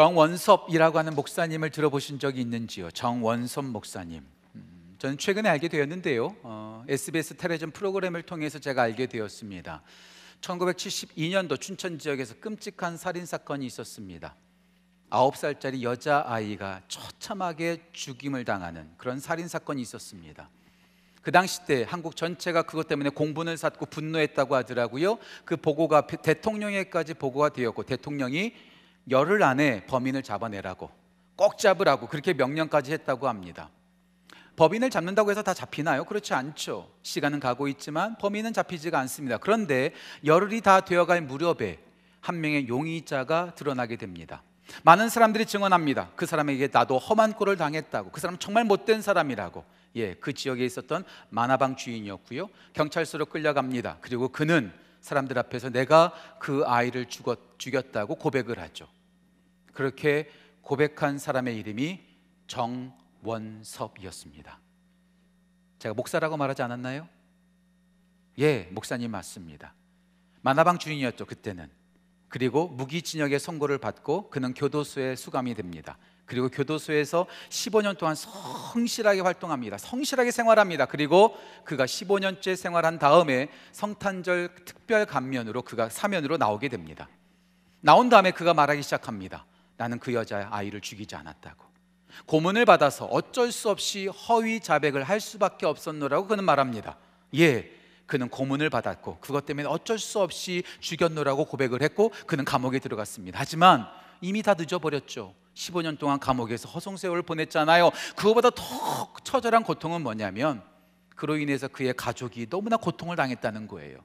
정원섭이라고 하는 목사님을 들어보신 적이 있는지요? 정원섭 목사님. 음, 저는 최근에 알게 되었는데요. 어, SBS 텔레비전 프로그램을 통해서 제가 알게 되었습니다. 1972년도 춘천 지역에서 끔찍한 살인 사건이 있었습니다. 9살짜리 여자 아이가 처참하게 죽임을 당하는 그런 살인 사건이 있었습니다. 그 당시 때 한국 전체가 그것 때문에 공분을 샀고 분노했다고 하더라고요. 그 보고가 대통령에까지 보고가 되었고 대통령이 열흘 안에 범인을 잡아내라고 꼭 잡으라고 그렇게 명령까지 했다고 합니다. 법인을 잡는다고 해서 다 잡히나요? 그렇지 않죠. 시간은 가고 있지만 범인은 잡히지가 않습니다. 그런데 열흘이 다 되어갈 무렵에 한 명의 용의자가 드러나게 됩니다. 많은 사람들이 증언합니다. 그 사람에게 나도 험한 꼴을 당했다고. 그 사람 정말 못된 사람이라고. 예, 그 지역에 있었던 만화방 주인이었고요. 경찰서로 끌려갑니다. 그리고 그는 사람들 앞에서 내가 그 아이를 죽었, 죽였다고 고백을 하죠. 그렇게 고백한 사람의 이름이 정원섭이었습니다. 제가 목사라고 말하지 않았나요? 예, 목사님 맞습니다. 만화방 주인이었죠, 그때는. 그리고 무기징역의 선고를 받고 그는 교도소에 수감이 됩니다. 그리고 교도소에서 15년 동안 성실하게 활동합니다. 성실하게 생활합니다. 그리고 그가 15년째 생활한 다음에 성탄절 특별 감면으로 그가 사면으로 나오게 됩니다. 나온 다음에 그가 말하기 시작합니다. 나는 그 여자의 아이를 죽이지 않았다고. 고문을 받아서 어쩔 수 없이 허위 자백을 할 수밖에 없었노라고 그는 말합니다. 예, 그는 고문을 받았고 그것 때문에 어쩔 수 없이 죽였노라고 고백을 했고 그는 감옥에 들어갔습니다. 하지만 이미 다 늦어버렸죠. 15년 동안 감옥에서 허송세월을 보냈잖아요. 그거보다 더 처절한 고통은 뭐냐면 그로 인해서 그의 가족이 너무나 고통을 당했다는 거예요.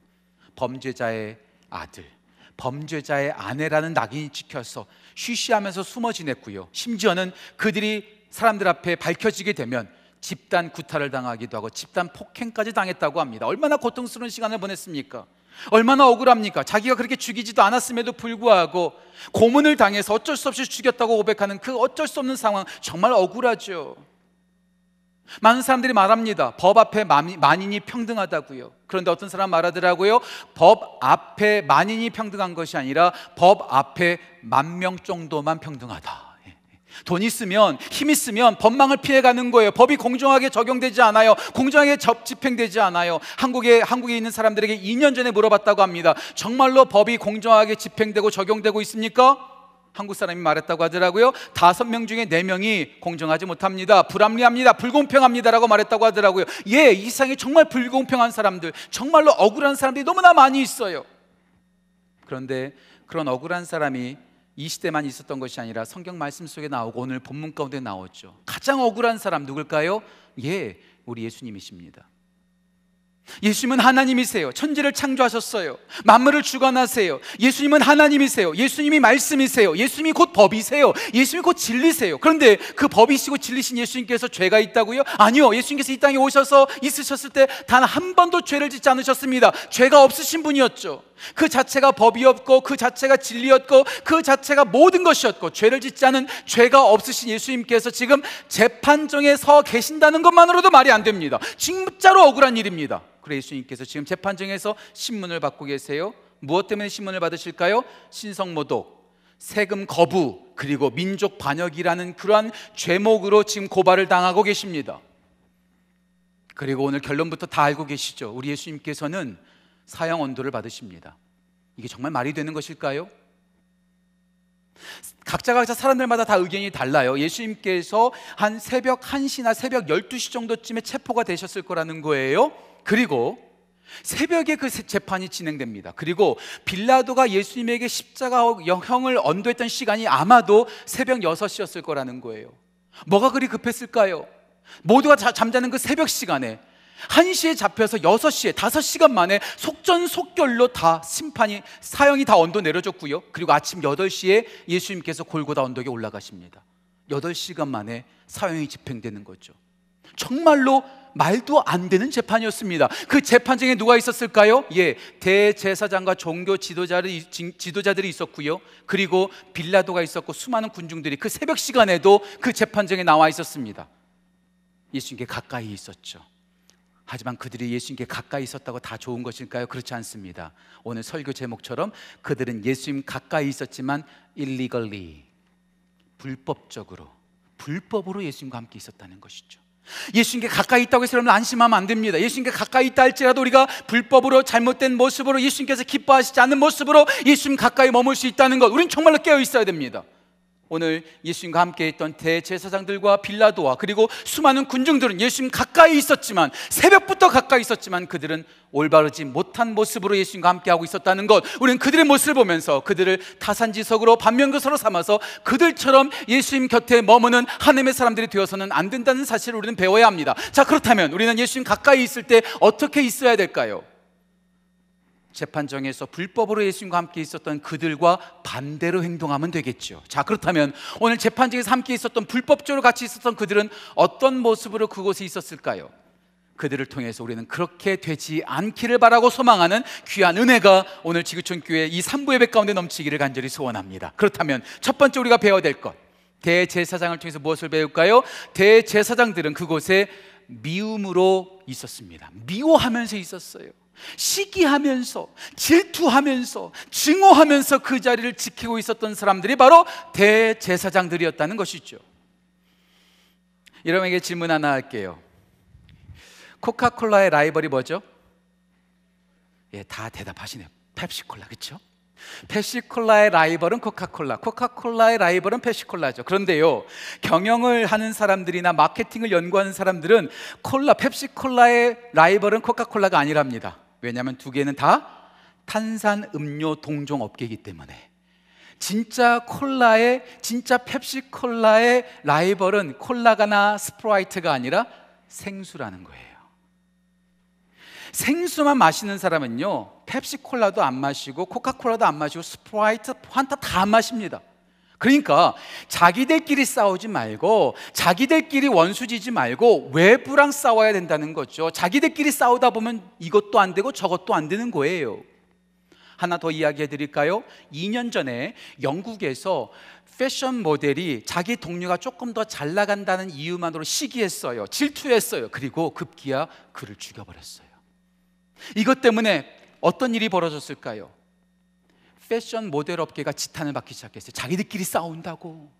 범죄자의 아들, 범죄자의 아내라는 낙인이 찍혀서 쉬쉬하면서 숨어 지냈고요. 심지어는 그들이 사람들 앞에 밝혀지게 되면 집단 구타를 당하기도 하고 집단 폭행까지 당했다고 합니다. 얼마나 고통스러운 시간을 보냈습니까? 얼마나 억울합니까? 자기가 그렇게 죽이지도 않았음에도 불구하고 고문을 당해서 어쩔 수 없이 죽였다고 고백하는 그 어쩔 수 없는 상황 정말 억울하죠. 많은 사람들이 말합니다. 법 앞에 만인이 평등하다고요. 그런데 어떤 사람 말하더라고요. 법 앞에 만인이 평등한 것이 아니라 법 앞에 만 명 정도만 평등하다. 돈 있으면 힘 있으면 법망을 피해가는 거예요. 법이 공정하게 적용되지 않아요. 공정하게 접 집행되지 않아요. 한국에 한국에 있는 사람들에게 2년 전에 물어봤다고 합니다. 정말로 법이 공정하게 집행되고 적용되고 있습니까? 한국 사람이 말했다고 하더라고요. 다섯 명 중에 네 명이 공정하지 못합니다. 불합리합니다. 불공평합니다라고 말했다고 하더라고요. 예, 이 세상에 정말 불공평한 사람들, 정말로 억울한 사람들이 너무나 많이 있어요. 그런데 그런 억울한 사람이 이 시대만 있었던 것이 아니라 성경 말씀 속에 나오고 오늘 본문 가운데 나왔죠. 가장 억울한 사람 누굴까요? 예, 우리 예수님이십니다. 예수님은 하나님이세요. 천지를 창조하셨어요. 만물을 주관하세요. 예수님은 하나님이세요. 예수님이 말씀이세요. 예수님이 곧 법이세요. 예수님이 곧 진리세요. 그런데 그 법이시고 진리신 예수님께서 죄가 있다고요? 아니요. 예수님께서 이 땅에 오셔서 있으셨을 때 단 한 번도 죄를 짓지 않으셨습니다. 죄가 없으신 분이었죠. 그 자체가 법이었고 그 자체가 진리였고 그 자체가 모든 것이었고 죄를 짓지 않은 죄가 없으신 예수님께서 지금 재판정에 서 계신다는 것만으로도 말이 안 됩니다. 진짜로 억울한 일입니다. 그래 예수님께서 지금 재판정에서 신문을 받고 계세요. 무엇 때문에 신문을 받으실까요? 신성모독, 세금 거부, 그리고 민족 반역이라는 그러한 죄목으로 지금 고발을 당하고 계십니다. 그리고 오늘 결론부터 다 알고 계시죠? 우리 예수님께서는 사형 언도를 받으십니다. 이게 정말 말이 되는 것일까요? 각자 각자 사람들마다 다 의견이 달라요. 예수님께서 한 새벽 1시나 새벽 12시 정도쯤에 체포가 되셨을 거라는 거예요. 그리고 새벽에 그 재판이 진행됩니다. 그리고 빌라도가 예수님에게 십자가 형을 언도했던 시간이 아마도 새벽 6시였을 거라는 거예요. 뭐가 그리 급했을까요? 모두가 잠자는 그 새벽 시간에 1시에 잡혀서 6시에 5시간 만에 속전속결로 다 심판이 사형이 다 언도 내려졌고요. 그리고 아침 8시에 예수님께서 골고다 언덕에 올라가십니다. 8시간 만에 사형이 집행되는 거죠. 정말로 말도 안 되는 재판이었습니다. 그 재판정에 누가 있었을까요? 예, 대제사장과 종교 지도자들이, 있었고요. 그리고 빌라도가 있었고 수많은 군중들이 그 새벽 시간에도 그 재판정에 나와 있었습니다. 예수님께 가까이 있었죠. 하지만 그들이 예수님께 가까이 있었다고 다 좋은 것일까요? 그렇지 않습니다. 오늘 설교 제목처럼 그들은 예수님 가까이 있었지만 illegally 불법적으로 불법으로 예수님과 함께 있었다는 것이죠. 예수님께 가까이 있다고 해서 여러분 안심하면 안 됩니다. 예수님께 가까이 있다 할지라도 우리가 불법으로 잘못된 모습으로 예수님께서 기뻐하시지 않는 모습으로 예수님 가까이 머물 수 있다는 것, 우리는 정말로 깨어 있어야 됩니다. 오늘 예수님과 함께 있던 대제사장들과 빌라도와 그리고 수많은 군중들은 예수님 가까이 있었지만 새벽부터 가까이 있었지만 그들은 올바르지 못한 모습으로 예수님과 함께 하고 있었다는 것 우리는 그들의 모습을 보면서 그들을 타산지석으로 반면교사로 삼아서 그들처럼 예수님 곁에 머무는 하나님의 사람들이 되어서는 안 된다는 사실을 우리는 배워야 합니다 자 그렇다면 우리는 예수님 가까이 있을 때 어떻게 있어야 될까요? 재판정에서 불법으로 예수님과 함께 있었던 그들과 반대로 행동하면 되겠죠. 자, 그렇다면 오늘 재판정에서 함께 있었던 불법적으로 같이 있었던 그들은 어떤 모습으로 그곳에 있었을까요? 그들을 통해서 우리는 그렇게 되지 않기를 바라고 소망하는 귀한 은혜가 오늘 지구촌 교회 이 3부 예배 가운데 넘치기를 간절히 소원합니다. 그렇다면 첫 번째 우리가 배워야 될 것. 대제사장을 통해서 무엇을 배울까요? 대제사장들은 그곳에 미움으로 있었습니다. 미워하면서 있었어요. 시기하면서 질투하면서 증오하면서 그 자리를 지키고 있었던 사람들이 바로 대제사장들이었다는 것이죠. 여러분에게 질문 하나 할게요. 코카콜라의 라이벌이 뭐죠? 예, 다 대답하시네요. 펩시콜라, 그렇죠? 펩시콜라의 라이벌은 코카콜라, 코카콜라의 라이벌은 펩시콜라죠. 그런데요, 경영을 하는 사람들이나 마케팅을 연구하는 사람들은 콜라, 펩시콜라의 라이벌은 코카콜라가 아니랍니다. 왜냐하면 두 개는 다 탄산 음료 동종 업계이기 때문에 진짜 콜라의 진짜 펩시 콜라의 라이벌은 콜라가나 스프라이트가 아니라 생수라는 거예요. 생수만 마시는 사람은요 펩시 콜라도 안 마시고 코카콜라도 안 마시고 스프라이트 환타 다안 마십니다. 그러니까 자기들끼리 싸우지 말고 자기들끼리 원수지지 말고 외부랑 싸워야 된다는 거죠. 자기들끼리 싸우다 보면 이것도 안 되고 저것도 안 되는 거예요. 하나 더 이야기해 드릴까요? 2년 전에 영국에서 패션 모델이 자기 동료가 조금 더 잘 나간다는 이유만으로 시기했어요. 질투했어요. 그리고 급기야 그를 죽여버렸어요. 이것 때문에 어떤 일이 벌어졌을까요? 패션 모델 업계가 지탄을 받기 시작했어요. 자기들끼리 싸운다고.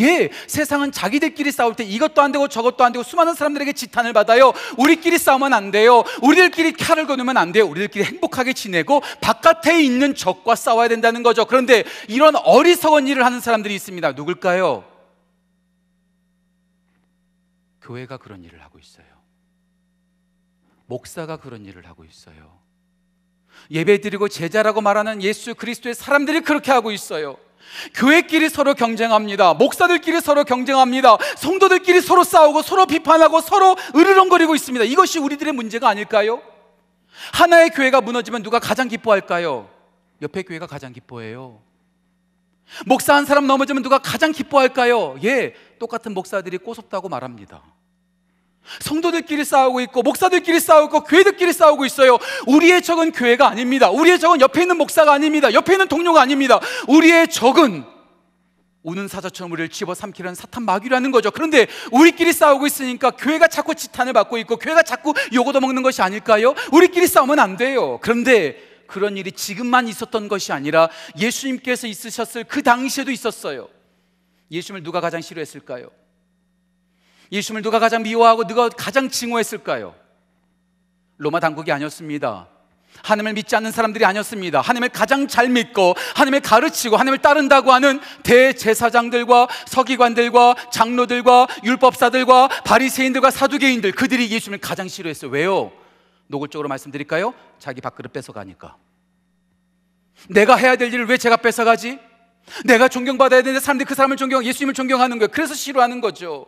예, 세상은 자기들끼리 싸울 때 이것도 안 되고 저것도 안 되고 수많은 사람들에게 지탄을 받아요. 우리끼리 싸우면 안 돼요. 우리들끼리 칼을 거누면 안 돼요. 우리들끼리 행복하게 지내고 바깥에 있는 적과 싸워야 된다는 거죠. 그런데 이런 어리석은 일을 하는 사람들이 있습니다. 누굴까요? 교회가 그런 일을 하고 있어요. 목사가 그런 일을 하고 있어요. 예배드리고 제자라고 말하는 예수 그리스도의 사람들이 그렇게 하고 있어요. 교회끼리 서로 경쟁합니다. 목사들끼리 서로 경쟁합니다. 성도들끼리 서로 싸우고 서로 비판하고 서로 으르렁거리고 있습니다. 이것이 우리들의 문제가 아닐까요? 하나의 교회가 무너지면 누가 가장 기뻐할까요? 옆에 교회가 가장 기뻐해요. 목사 한 사람 넘어지면 누가 가장 기뻐할까요? 예, 똑같은 목사들이 꼬섭다고 말합니다. 성도들끼리 싸우고 있고 목사들끼리 싸우고 교회들끼리 싸우고 있어요. 우리의 적은 교회가 아닙니다. 우리의 적은 옆에 있는 목사가 아닙니다. 옆에 있는 동료가 아닙니다. 우리의 적은 우는 사자처럼 우리를 집어삼키는 사탄 마귀라는 거죠. 그런데 우리끼리 싸우고 있으니까 교회가 자꾸 지탄을 받고 있고 교회가 자꾸 욕을 먹는 것이 아닐까요? 우리끼리 싸우면 안 돼요. 그런데 그런 일이 지금만 있었던 것이 아니라 예수님께서 있으셨을 그 당시에도 있었어요. 예수님을 누가 가장 싫어했을까요? 예수님을 누가 가장 미워하고 누가 가장 증오했을까요? 로마 당국이 아니었습니다. 하나님을 믿지 않는 사람들이 아니었습니다. 하나님을 가장 잘 믿고 하나님을 가르치고 하나님을 따른다고 하는 대제사장들과 서기관들과 장로들과 율법사들과 바리새인들과 사두개인들 그들이 예수님을 가장 싫어했어요. 왜요? 노골적으로 말씀드릴까요? 자기 밥그릇 뺏어가니까. 내가 해야 될 일을 왜 제가 뺏어가지? 내가 존경받아야 되는데 사람들이 그 사람을 존경, 예수님을 존경하는 거예요. 그래서 싫어하는 거죠.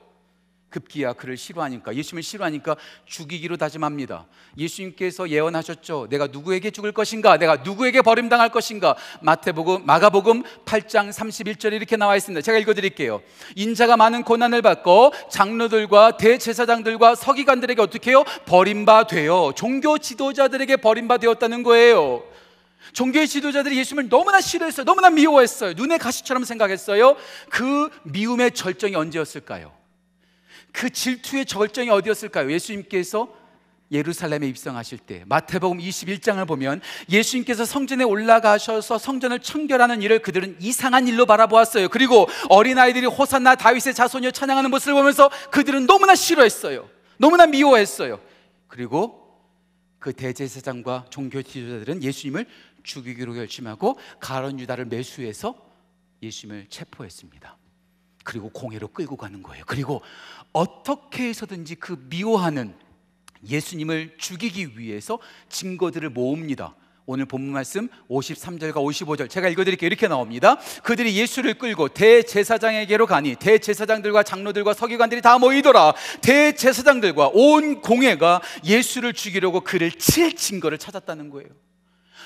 급기야 그를 싫어하니까 예수님을 싫어하니까 죽이기로 다짐합니다. 예수님께서 예언하셨죠. 내가 누구에게 죽을 것인가? 내가 누구에게 버림당할 것인가? 마태복음 마가복음 8장 31절에 이렇게 나와 있습니다. 제가 읽어 드릴게요. 인자가 많은 고난을 받고 장로들과 대제사장들과 서기관들에게 어떻게 해요? 버림바 되어 종교 지도자들에게 버림바 되었다는 거예요. 종교의 지도자들이 예수님을 너무나 싫어했어요. 너무나 미워했어요. 눈에 가시처럼 생각했어요. 그 미움의 절정이 언제였을까요? 그 질투의 절정이 어디였을까요? 예수님께서 예루살렘에 입성하실 때 마태복음 21장을 보면 예수님께서 성전에 올라가셔서 성전을 청결하는 일을 그들은 이상한 일로 바라보았어요. 그리고 어린아이들이 호산나 다윗의 자손이여 찬양하는 모습을 보면서 그들은 너무나 싫어했어요. 너무나 미워했어요. 그리고 그 대제사장과 종교 지도자들은 예수님을 죽이기로 결심하고 가론 유다를 매수해서 예수님을 체포했습니다. 그리고 공회로 끌고 가는 거예요. 그리고 어떻게 해서든지 그 미워하는 예수님을 죽이기 위해서 증거들을 모읍니다. 오늘 본문 말씀 53절과 55절 제가 읽어드릴게요. 이렇게 나옵니다. 그들이 예수를 끌고 대제사장에게로 가니 대제사장들과 장로들과 서기관들이 다 모이더라. 대제사장들과 온 공회가 예수를 죽이려고 그를 칠 증거를 찾았다는 거예요.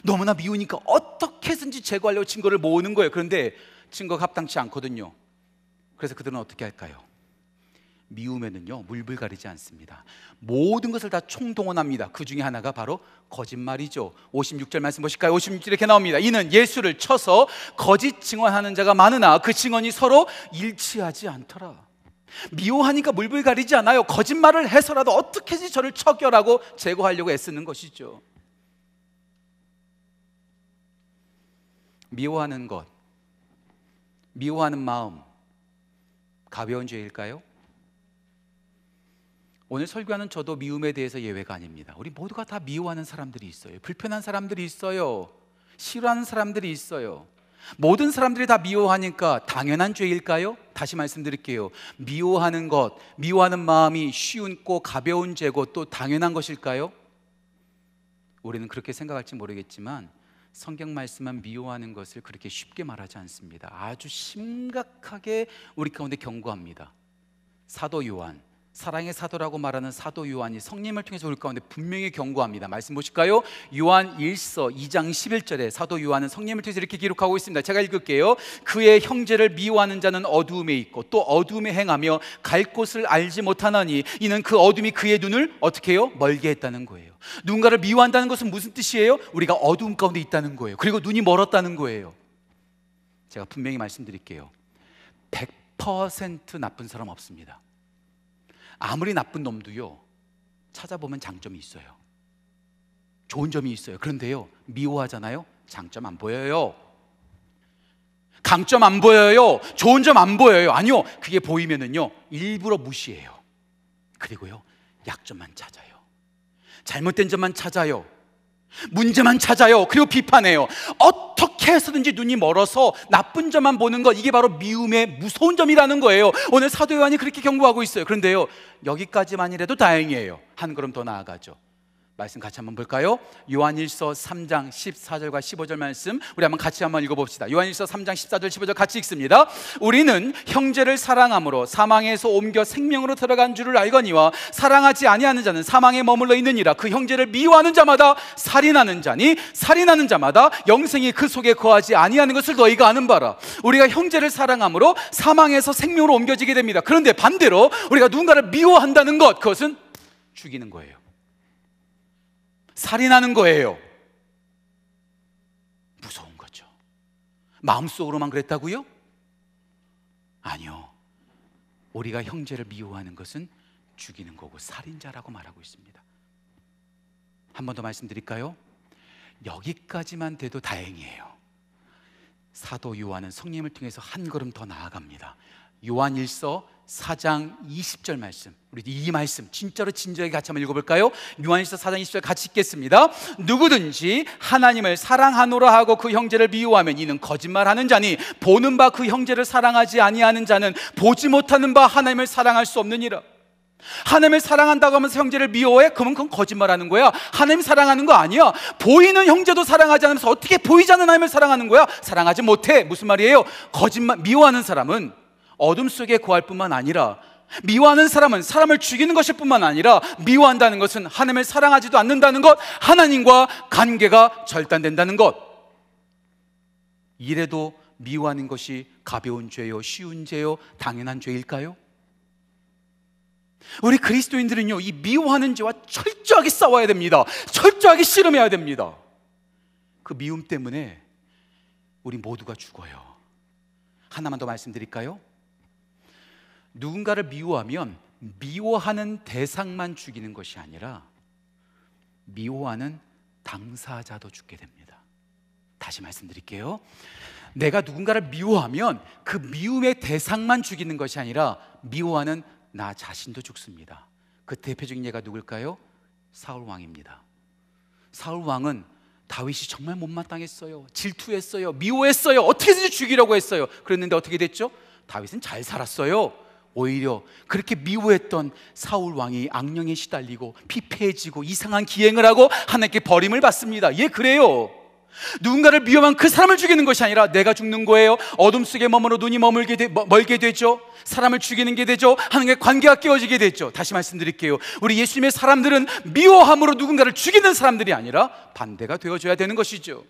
너무나 미우니까 어떻게 해서든지 제거하려고 증거를 모으는 거예요. 그런데 증거가 합당치 않거든요. 그래서 그들은 어떻게 할까요? 미움에는요 물불 가리지 않습니다. 모든 것을 다 총동원합니다. 그 중에 하나가 바로 거짓말이죠. 56절 말씀 보실까요? 56절 이렇게 나옵니다. 이는 예수를 쳐서 거짓 증언하는 자가 많으나 그 증언이 서로 일치하지 않더라. 미워하니까 물불 가리지 않아요. 거짓말을 해서라도 어떻게지 저를 처결하고 제거하려고 애쓰는 것이죠. 미워하는 것, 미워하는 마음, 가벼운 죄일까요? 오늘 설교하는 저도 미움에 대해서 예외가 아닙니다. 우리 모두가 다 미워하는 사람들이 있어요. 불편한 사람들이 있어요. 싫어하는 사람들이 있어요. 모든 사람들이 다 미워하니까 당연한 죄일까요? 다시 말씀드릴게요. 미워하는 것, 미워하는 마음이 쉬운 고 가벼운 죄고 또 당연한 것일까요? 우리는 그렇게 생각할지 모르겠지만 성경 말씀만 미워하는 것을 그렇게 쉽게 말하지 않습니다. 아주 심각하게 우리 가운데 경고합니다. 사도 요한 사랑의 사도라고 말하는 사도 요한이 성님을 통해서 우리 가운데 분명히 경고합니다. 말씀 보실까요? 요한 1서 2장 11절에 사도 요한은 성님을 통해서 이렇게 기록하고 있습니다. 제가 읽을게요. 그의 형제를 미워하는 자는 어두움에 있고 또 어두움에 행하며 갈 곳을 알지 못하나니 이는 그 어둠이 그의 눈을 어떻게 해요? 멀게 했다는 거예요. 누군가를 미워한다는 것은 무슨 뜻이에요? 우리가 어두움 가운데 있다는 거예요. 그리고 눈이 멀었다는 거예요. 제가 분명히 말씀드릴게요. 100% 나쁜 사람 없습니다. 아무리 나쁜 놈도요 찾아보면 장점이 있어요. 좋은 점이 있어요. 그런데요 미워하잖아요. 장점 안 보여요. 강점 안 보여요. 좋은 점 안 보여요. 아니요. 그게 보이면은요 일부러 무시해요. 그리고요 약점만 찾아요. 잘못된 점만 찾아요. 문제만 찾아요. 그리고 비판해요. 어떻게 해서든지 눈이 멀어서 나쁜 점만 보는 것, 이게 바로 미움의 무서운 점이라는 거예요. 오늘 사도 요한이 그렇게 경고하고 있어요. 그런데요, 여기까지만이라도 다행이에요. 한 걸음 더 나아가죠. 말씀 같이 한번 볼까요? 요한일서 3장 14절과 15절 말씀 우리 한번 같이 한번 읽어봅시다. 요한일서 3장 14절 15절 같이 읽습니다. 우리는 형제를 사랑함으로 사망에서 옮겨 생명으로 들어간 줄을 알거니와 사랑하지 아니하는 자는 사망에 머물러 있느니라. 그 형제를 미워하는 자마다 살인하는 자니 살인하는 자마다 영생이 그 속에 거하지 아니하는 것을 너희가 아는 바라. 우리가 형제를 사랑함으로 사망에서 생명으로 옮겨지게 됩니다. 그런데 반대로 우리가 누군가를 미워한다는 것 그것은 죽이는 거예요. 살인하는 거예요. 무서운 거죠. 마음속으로만 그랬다고요? 아니요. 우리가 형제를 미워하는 것은 죽이는 거고 살인자라고 말하고 있습니다. 한 번 더 말씀드릴까요? 여기까지만 돼도 다행이에요. 사도 요한은 성령을 통해서 한 걸음 더 나아갑니다. 요한 1서 4장 20절 말씀. 우리 이 말씀 진짜로 진지하게 같이 한번 읽어볼까요? 요한일서 4장 20절 같이 읽겠습니다. 누구든지 하나님을 사랑하노라 하고 그 형제를 미워하면 이는 거짓말하는 자니 보는 바 그 형제를 사랑하지 아니하는 자는 보지 못하는 바 하나님을 사랑할 수 없느니라. 하나님을 사랑한다고 하면서 형제를 미워해? 그러면 그건 거짓말하는 거야. 하나님 사랑하는 거 아니야. 보이는 형제도 사랑하지 않으면서 어떻게 보이지 않는 하나님을 사랑하는 거야? 사랑하지 못해. 무슨 말이에요? 거짓말 미워하는 사람은 어둠 속에 거할 뿐만 아니라 미워하는 사람은 사람을 죽이는 것일 뿐만 아니라 미워한다는 것은 하나님을 사랑하지도 않는다는 것, 하나님과 관계가 절단된다는 것. 이래도 미워하는 것이 가벼운 죄요, 쉬운 죄요, 당연한 죄일까요? 우리 그리스도인들은요, 이 미워하는 죄와 철저하게 싸워야 됩니다. 철저하게 씨름해야 됩니다. 그 미움 때문에 우리 모두가 죽어요. 하나만 더 말씀드릴까요? 누군가를 미워하면 미워하는 대상만 죽이는 것이 아니라 미워하는 당사자도 죽게 됩니다. 다시 말씀드릴게요. 내가 누군가를 미워하면 그 미움의 대상만 죽이는 것이 아니라 미워하는 나 자신도 죽습니다. 그 대표적인 예가 누굴까요? 사울 왕입니다. 사울 왕은 다윗이 정말 못마땅했어요. 질투했어요. 미워했어요. 어떻게든지 죽이려고 했어요. 그랬는데 어떻게 됐죠? 다윗은 잘 살았어요. 오히려 그렇게 미워했던 사울 왕이 악령에 시달리고 피폐해지고 이상한 기행을 하고 하나님께 버림을 받습니다. 예, 그래요. 누군가를 미워한 그 사람을 죽이는 것이 아니라 내가 죽는 거예요. 어둠 속에 머물러 눈이 머물게 되, 멀게 되죠. 사람을 죽이는 게 되죠. 하나님의 관계가 깨어지게 되죠. 다시 말씀드릴게요. 우리 예수님의 사람들은 미워함으로 누군가를 죽이는 사람들이 아니라 반대가 되어줘야 되는 것이죠.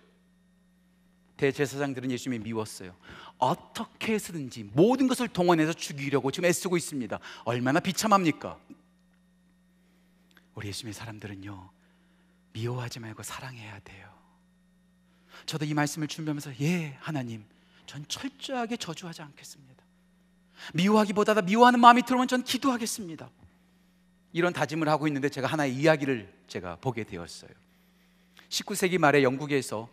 대제사장들은 예수님이 미웠어요. 어떻게 해서든지 모든 것을 동원해서 죽이려고 지금 애쓰고 있습니다. 얼마나 비참합니까? 우리 예수님의 사람들은요, 미워하지 말고 사랑해야 돼요. 저도 이 말씀을 준비하면서, 예, 하나님, 전 철저하게 저주하지 않겠습니다. 미워하기보다 미워하는 마음이 들어오면 전 기도하겠습니다. 이런 다짐을 하고 있는데 제가 하나의 이야기를 제가 보게 되었어요. 19세기 말에 영국에서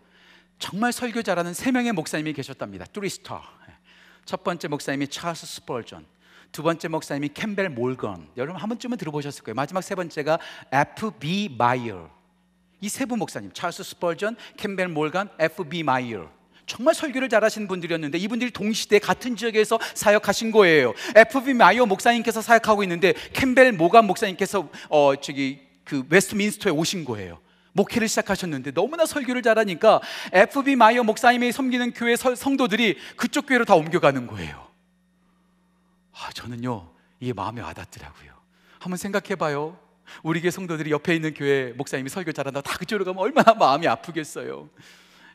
정말 설교 잘하는 세 명의 목사님이 계셨답니다. Three star. 첫 번째 목사님이 찰스 스펄전. 두 번째 목사님이 캠벨 몰건. 여러분 한 번쯤은 들어보셨을 거예요. 마지막 세 번째가 F.B. 마이어. 이 세 분 목사님, 찰스 스펄전, 캠벨 몰건, F.B. 마이어. 정말 설교를 잘하시는 분들이었는데 이분들이 동시대 같은 지역에서 사역하신 거예요. F.B. 마이어 목사님께서 사역하고 있는데 캠벨 모간 목사님께서 어 저기 그 웨스트민스터에 오신 거예요. 목회를 시작하셨는데 너무나 설교를 잘하니까 FB 마이어 목사님이 섬기는 교회 성도들이 그쪽 교회로 다 옮겨가는 거예요. 아, 저는요, 이게 마음에 와닿더라고요. 한번 생각해 봐요. 우리 교회 성도들이 옆에 있는 교회 목사님이 설교 잘한다 다 그쪽으로 가면 얼마나 마음이 아프겠어요.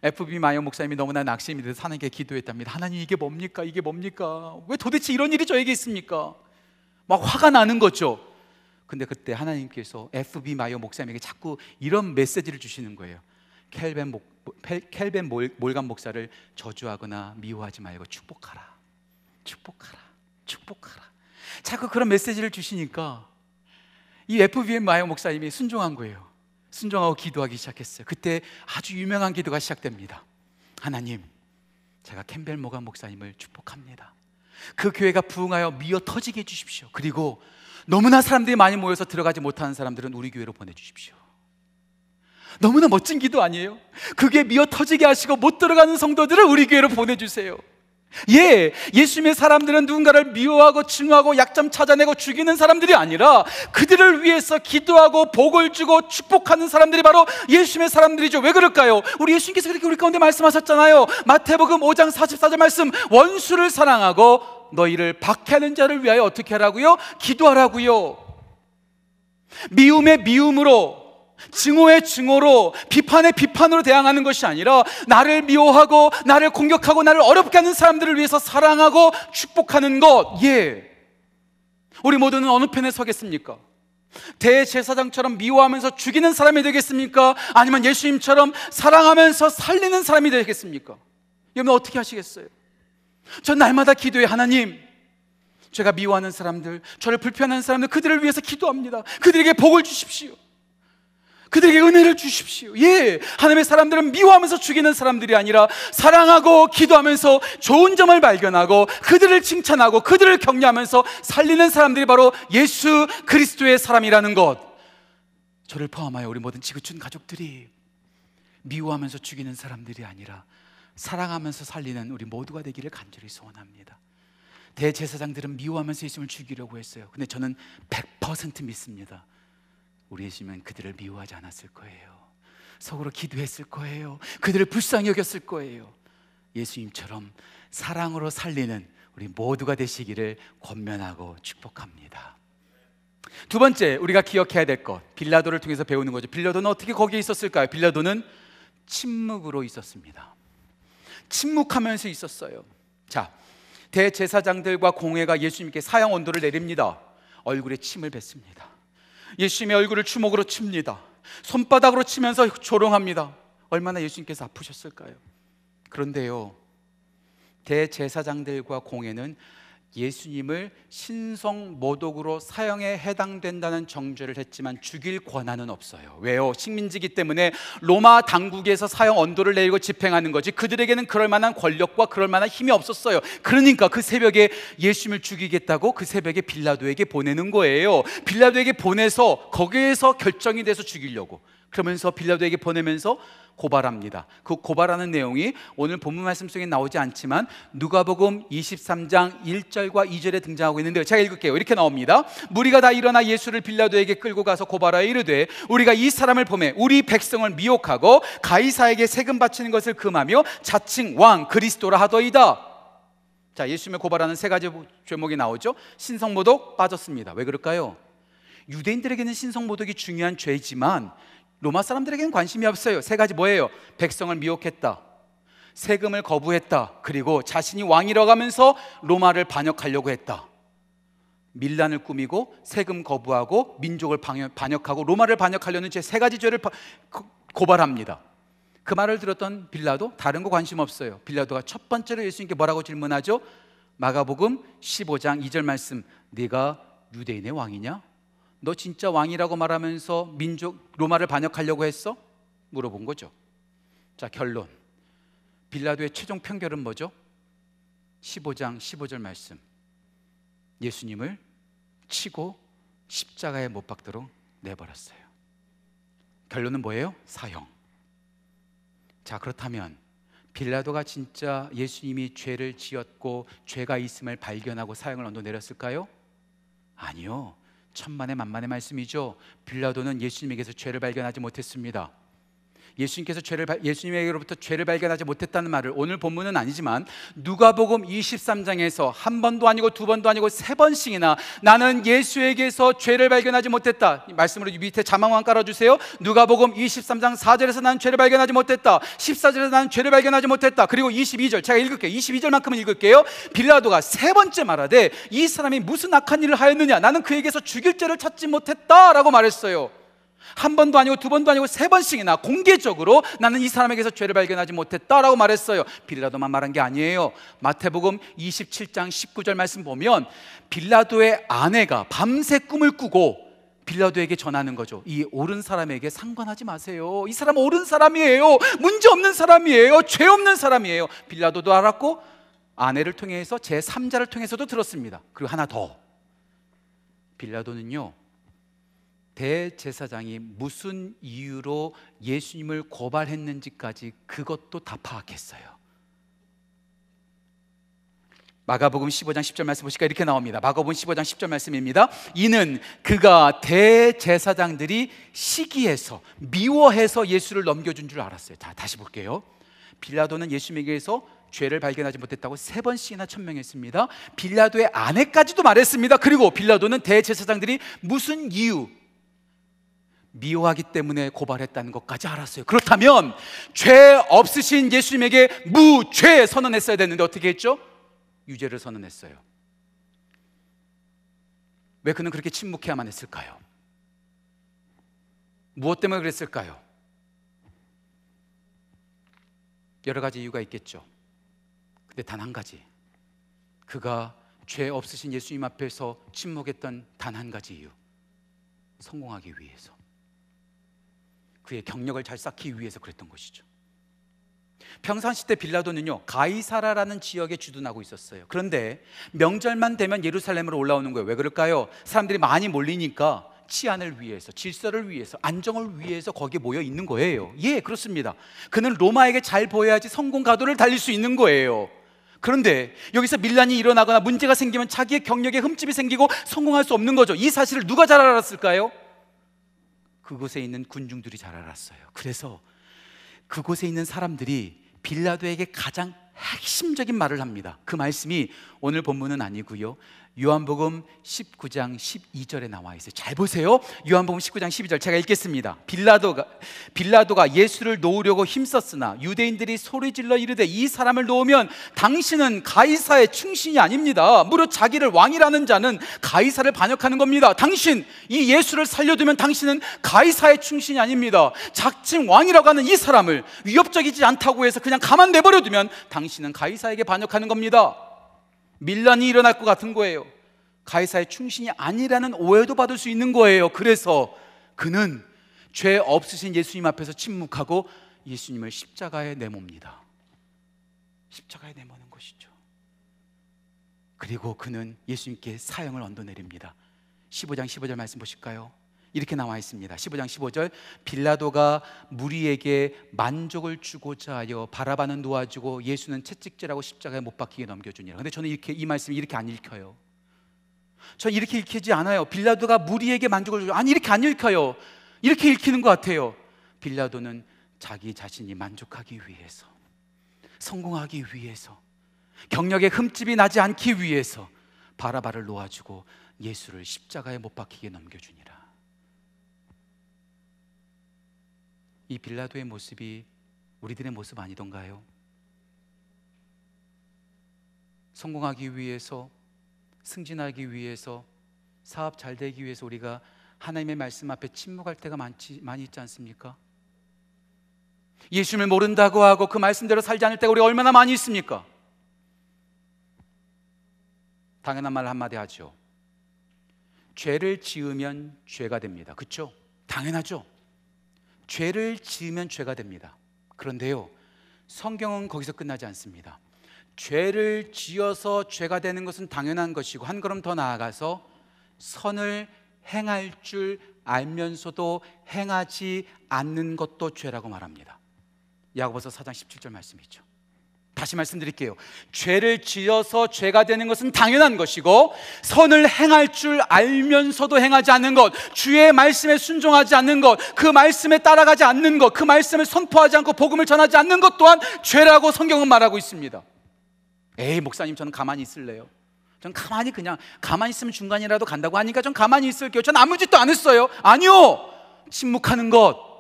FB 마이어 목사님이 너무나 낙심이 돼서 하나님께 기도했답니다. 하나님 이게 뭡니까? 이게 뭡니까? 왜 도대체 이런 일이 저에게 있습니까? 막 화가 나는 거죠. 근데 그때 하나님께서 FB 마이어 목사님에게 자꾸 이런 메시지를 주시는 거예요. 캠벨 목, 캠벨 모간 목사를 저주하거나 미워하지 말고 축복하라. 축복하라. 축복하라. 자꾸 그런 메시지를 주시니까 이 FB 마이어 목사님이 순종한 거예요. 순종하고 기도하기 시작했어요. 그때 아주 유명한 기도가 시작됩니다. 하나님, 제가 캠벨 모간 목사님을 축복합니다. 그 교회가 부흥하여 미어 터지게 해주십시오. 그리고 너무나 사람들이 많이 모여서 들어가지 못하는 사람들은 우리 교회로 보내주십시오. 너무나 멋진 기도 아니에요? 그게 미어 터지게 하시고 못 들어가는 성도들을 우리 교회로 보내주세요. 예, 예수님의 사람들은 누군가를 미워하고 증오하고 약점 찾아내고 죽이는 사람들이 아니라 그들을 위해서 기도하고 복을 주고 축복하는 사람들이 바로 예수님의 사람들이죠. 왜 그럴까요? 우리 예수님께서 그렇게 우리 가운데 말씀하셨잖아요. 마태복음 5장 44절 말씀, 원수를 사랑하고 너희를 박해하는 자를 위하여 어떻게 하라고요? 기도하라고요. 미움의 미움으로 증오의 증오로 비판의 비판으로 대항하는 것이 아니라 나를 미워하고 나를 공격하고 나를 어렵게 하는 사람들을 위해서 사랑하고 축복하는 것. 예. 우리 모두는 어느 편에 서겠습니까? 대제사장처럼 미워하면서 죽이는 사람이 되겠습니까? 아니면 예수님처럼 사랑하면서 살리는 사람이 되겠습니까? 여러분 어떻게 하시겠어요? 전 날마다 기도해 하나님 제가 미워하는 사람들, 저를 불편한 사람들 그들을 위해서 기도합니다. 그들에게 복을 주십시오. 그들에게 은혜를 주십시오. 예. 하나님의 사람들은 미워하면서 죽이는 사람들이 아니라 사랑하고 기도하면서 좋은 점을 발견하고 그들을 칭찬하고 그들을 격려하면서 살리는 사람들이 바로 예수 그리스도의 사람이라는 것. 저를 포함하여 우리 모든 지구촌 가족들이 미워하면서 죽이는 사람들이 아니라 사랑하면서 살리는 우리 모두가 되기를 간절히 소원합니다. 대제사장들은 미워하면서 예수님을 죽이려고 했어요. 근데 저는 100% 믿습니다. 우리 예수님은 그들을 미워하지 않았을 거예요. 속으로 기도했을 거예요. 그들을 불쌍히 여겼을 거예요. 예수님처럼 사랑으로 살리는 우리 모두가 되시기를 권면하고 축복합니다. 두 번째 우리가 기억해야 될 것, 빌라도를 통해서 배우는 거죠. 빌라도는 어떻게 거기에 있었을까요? 빌라도는 침묵으로 있었습니다. 침묵하면서 있었어요. 자, 대제사장들과 공회가 예수님께 사형 온도를 내립니다. 얼굴에 침을 뱉습니다. 예수님의 얼굴을 주먹으로 칩니다. 손바닥으로 치면서 조롱합니다. 얼마나 예수님께서 아프셨을까요? 그런데요, 대제사장들과 공회는 예수님을 신성 모독으로 사형에 해당된다는 정죄를 했지만 죽일 권한은 없어요. 왜요? 식민지기 때문에 로마 당국에서 사형 언도를 내리고 집행하는 거지 그들에게는 그럴 만한 권력과 그럴 만한 힘이 없었어요. 그러니까 그 새벽에 예수님을 죽이겠다고 그 새벽에 빌라도에게 보내는 거예요. 빌라도에게 보내서 거기에서 결정이 돼서 죽이려고. 그러면서 빌라도에게 보내면서 고발합니다. 그 고발하는 내용이 오늘 본문 말씀 속에 나오지 않지만 누가복음 23장 1절과 2절에 등장하고 있는데요. 제가 읽을게요. 이렇게 나옵니다. 무리가 다 일어나 예수를 빌라도에게 끌고 가서 고발하여 이르되 우리가 이 사람을 보매 우리 백성을 미혹하고 가이사에게 세금 바치는 것을 금하며 자칭 왕 그리스도라 하더이다. 자, 예수님을 고발하는 세 가지 죄목이 나오죠. 신성모독 빠졌습니다. 왜 그럴까요? 유대인들에게는 신성모독이 중요한 죄지만 로마 사람들에게는 관심이 없어요. 세 가지 뭐예요? 백성을 미혹했다. 세금을 거부했다. 그리고 자신이 왕이라고 하면서 로마를 반역하려고 했다. 밀란을 꾸미고 세금 거부하고 민족을 반역하고 로마를 반역하려는 제세 가지 죄를 고발합니다. 그 말을 들었던 빌라도 다른 거 관심 없어요. 빌라도가 첫 번째로 예수님께 뭐라고 질문하죠? 마가복음 15장 2절 말씀. 네가 유대인의 왕이냐? 너 진짜 왕이라고 말하면서 민족 로마를 반역하려고 했어? 물어본 거죠. 자, 결론. 빌라도의 최종 편결은 뭐죠? 15장 15절 말씀. 예수님을 치고 십자가에 못 박도록 내버렸어요. 결론은 뭐예요? 사형. 자, 그렇다면 빌라도가 진짜 예수님이 죄를 지었고 죄가 있음을 발견하고 사형을 언도 내렸을까요? 아니요. 천만의 만만의 말씀이죠. 빌라도는 예수님에게서 죄를 발견하지 못했습니다. 예수님께서 죄를 예수님에게로부터 죄를 발견하지 못했다는 말을 오늘 본문은 아니지만 누가복음 23장에서 한 번도 아니고 두 번도 아니고 세 번씩이나 나는 예수에게서 죄를 발견하지 못했다. 말씀으로 밑에 자막만 깔아 주세요. 누가복음 23장 4절에서 나는 죄를 발견하지 못했다. 14절에서 나는 죄를 발견하지 못했다. 그리고 22절 제가 읽을게요. 22절만큼은 읽을게요. 빌라도가 세 번째 말하되 이 사람이 무슨 악한 일을 하였느냐? 나는 그에게서 죽일 죄를 찾지 못했다라고 말했어요. 한 번도 아니고 두 번도 아니고 세 번씩이나 공개적으로 나는 이 사람에게서 죄를 발견하지 못했다라고 말했어요. 빌라도만 말한 게 아니에요. 마태복음 27장 19절 말씀 보면 빌라도의 아내가 밤새 꿈을 꾸고 빌라도에게 전하는 거죠. 이 옳은 사람에게 상관하지 마세요. 이 사람 옳은 사람이에요. 문제 없는 사람이에요. 죄 없는 사람이에요. 빌라도도 알았고 아내를 통해서 제 3자를 통해서도 들었습니다. 그리고 하나 더. 빌라도는요. 대제사장이 무슨 이유로 예수님을 고발했는지까지 그것도 다 파악했어요. 마가복음 15장 10절 말씀 보시니까 이렇게 나옵니다. 마가복음 15장 10절 말씀입니다. 이는 그가 대제사장들이 시기해서 미워해서 예수를 넘겨준 줄 알았어요. 자, 다시 볼게요. 빌라도는 예수님에게서 죄를 발견하지 못했다고 세 번씩이나 천명했습니다. 빌라도의 아내까지도 말했습니다. 그리고 빌라도는 대제사장들이 무슨 이유 미워하기 때문에 고발했다는 것까지 알았어요. 그렇다면 죄 없으신 예수님에게 무죄 선언했어야 됐는데 어떻게 했죠? 유죄를 선언했어요. 왜 그는 그렇게 침묵해야만 했을까요? 무엇 때문에 그랬을까요? 여러 가지 이유가 있겠죠. 근데 단 한 가지. 그가 죄 없으신 예수님 앞에서 침묵했던 단 한 가지 이유. 성공하기 위해서. 그의 경력을 잘 쌓기 위해서 그랬던 것이죠. 평상시 때 빌라도는요 가이사라라는 지역에 주둔하고 있었어요. 그런데 명절만 되면 예루살렘으로 올라오는 거예요. 왜 그럴까요? 사람들이 많이 몰리니까 치안을 위해서, 질서를 위해서, 안정을 위해서 거기에 모여 있는 거예요. 예, 그렇습니다. 그는 로마에게 잘 보여야지 성공 가도를 달릴 수 있는 거예요. 그런데 여기서 밀란이 일어나거나 문제가 생기면 자기의 경력에 흠집이 생기고 성공할 수 없는 거죠. 이 사실을 누가 잘 알았을까요? 그곳에 있는 군중들이 잘 알았어요. 그래서 그곳에 있는 사람들이 빌라도에게 가장 핵심적인 말을 합니다. 그 말씀이 오늘 본문은 아니고요. 요한복음 19장 12절에 나와 있어요. 잘 보세요. 요한복음 19장 12절 제가 읽겠습니다. 빌라도가 빌라도가 예수를 놓으려고 힘썼으나 유대인들이 소리질러 이르되 이 사람을 놓으면 당신은 가이사의 충신이 아닙니다. 무릇 자기를 왕이라는 자는 가이사를 반역하는 겁니다. 당신 이 예수를 살려두면 당신은 가이사의 충신이 아닙니다. 작칭 왕이라고 하는 이 사람을 위협적이지 않다고 해서 그냥 가만 내버려 두면 당신은 가이사에게 반역하는 겁니다. 밀란이 일어날 것 같은 거예요. 가이사의 충신이 아니라는 오해도 받을 수 있는 거예요. 그래서 그는 죄 없으신 예수님 앞에서 침묵하고 예수님을 십자가에 내몹니다. 십자가에 내모는 것이죠. 그리고 그는 예수님께 사형을 언도내립니다. 15장 15절 말씀 보실까요? 이렇게 나와 있습니다. 15장 15절 빌라도가 무리에게 만족을 주고자 하여 바라바는 놓아주고 예수는 채찍질하고 십자가에 못 박히게 넘겨주니라. 근데 저는 이렇게 이 말씀이 이렇게 안 읽혀요. 저 이렇게 읽히지 않아요. 빌라도가 무리에게 만족을 주고 아니 이렇게 안 읽혀요. 이렇게 읽히는 것 같아요. 빌라도는 자기 자신이 만족하기 위해서 성공하기 위해서 경력에 흠집이 나지 않기 위해서 바라바를 놓아주고 예수를 십자가에 못 박히게 넘겨주니라. 이 빌라도의 모습이 우리들의 모습 아니던가요? 성공하기 위해서 승진하기 위해서 사업 잘 되기 위해서 우리가 하나님의 말씀 앞에 침묵할 때가 많지, 많이 있지 않습니까? 예수님을 모른다고 하고 그 말씀대로 살지 않을 때가 우리가 얼마나 많이 있습니까? 당연한 말 한마디 하죠. 죄를 지으면 죄가 됩니다. 그렇죠? 당연하죠. 죄를 지으면 죄가 됩니다. 그런데요, 성경은 거기서 끝나지 않습니다. 죄를 지어서 죄가 되는 것은 당연한 것이고 한 걸음 더 나아가서 선을 행할 줄 알면서도 행하지 않는 것도 죄라고 말합니다. 야고보서 4장 17절 말씀이죠. 다시 말씀드릴게요. 죄를 지어서 죄가 되는 것은 당연한 것이고 선을 행할 줄 알면서도 행하지 않는 것, 주의 말씀에 순종하지 않는 것, 그 말씀에 따라가지 않는 것, 그 말씀을 선포하지 않고 복음을 전하지 않는 것 또한 죄라고 성경은 말하고 있습니다. 에이, 목사님 저는 가만히 있을래요. 전 가만히 그냥 가만히 있으면 중간이라도 간다고 하니까 전 가만히 있을게요. 전 아무 짓도 안 했어요. 아니요. 침묵하는 것.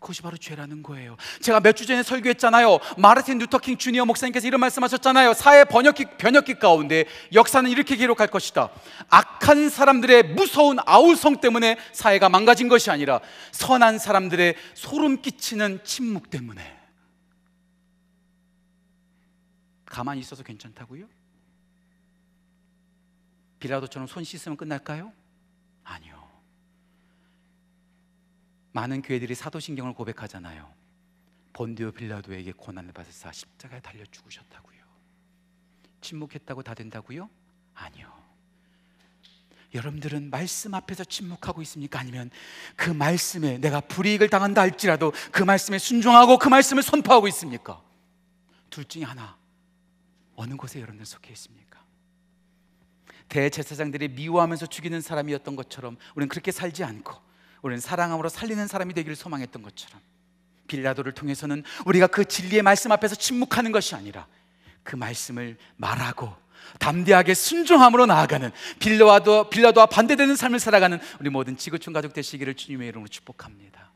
그것이 바로 죄라는 거예요. 제가 몇 주 전에 설교했잖아요. 마르틴 루터킹 주니어 목사님께서 이런 말씀하셨잖아요. 사회 번역기 번역기 가운데 역사는 이렇게 기록할 것이다. 악한 사람들의 무서운 아우성 때문에 사회가 망가진 것이 아니라 선한 사람들의 소름 끼치는 침묵 때문에. 가만히 있어서 괜찮다고요? 빌라도처럼 손 씻으면 끝날까요? 아니요. 많은 교회들이 사도신경을 고백하잖아요. 본디오 빌라도에게 고난을 받으사 십자가에 달려 죽으셨다고요. 침묵했다고 다 된다고요? 아니요. 여러분들은 말씀 앞에서 침묵하고 있습니까? 아니면 그 말씀에 내가 불이익을 당한다 할지라도 그 말씀에 순종하고 그 말씀을 선포하고 있습니까? 둘 중에 하나. 어느 곳에 여러분들 속해 있습니까? 대제사장들이 미워하면서 죽이는 사람이었던 것처럼 우리는 그렇게 살지 않고 우리는 사랑함으로 살리는 사람이 되기를 소망했던 것처럼 빌라도를 통해서는 우리가 그 진리의 말씀 앞에서 침묵하는 것이 아니라 그 말씀을 말하고 담대하게 순종함으로 나아가는 빌라도, 빌라도와 반대되는 삶을 살아가는 우리 모든 지구촌 가족 되시기를 주님의 이름으로 축복합니다.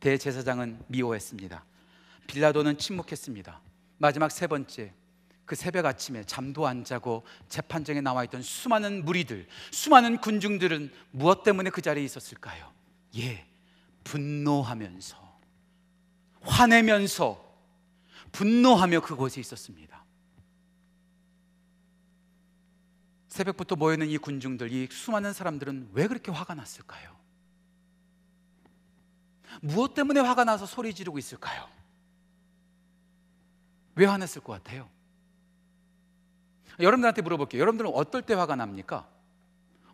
대제사장은 미워했습니다. 빌라도는 침묵했습니다. 마지막 세 번째 그 새벽 아침에 잠도 안 자고 재판정에 나와 있던 수많은 무리들, 수많은 군중들은 무엇 때문에 그 자리에 있었을까요? 예, 분노하면서, 화내면서, 분노하며 그곳에 있었습니다. 새벽부터 모여있는 이 군중들, 이 수많은 사람들은 왜 그렇게 화가 났을까요? 무엇 때문에 화가 나서 소리 지르고 있을까요? 왜 화냈을 것 같아요? 여러분들한테 물어볼게요. 여러분들은 어떨 때 화가 납니까?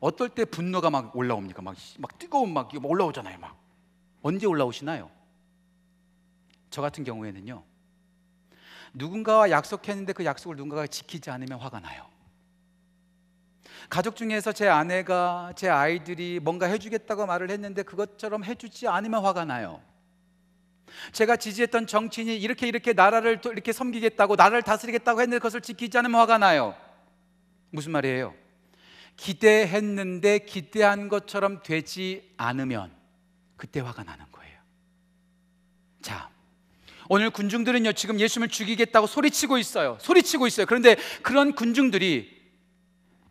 어떨 때 분노가 막 올라옵니까? 막, 막 뜨거운 막 올라오잖아요. 막 언제 올라오시나요? 저 같은 경우에는요. 누군가와 약속했는데 그 약속을 누군가가 지키지 않으면 화가 나요. 가족 중에서 제 아내가 제 아이들이 뭔가 해주겠다고 말을 했는데 그것처럼 해주지 않으면 화가 나요. 제가 지지했던 정치인이 이렇게 이렇게 나라를 이렇게 섬기겠다고 나라를 다스리겠다고 했는데 그것을 지키지 않으면 화가 나요. 무슨 말이에요? 기대했는데 기대한 것처럼 되지 않으면 그때 화가 나는 거예요. 자, 오늘 군중들은요 지금 예수님을 죽이겠다고 소리치고 있어요. 소리치고 있어요. 그런데 그런 군중들이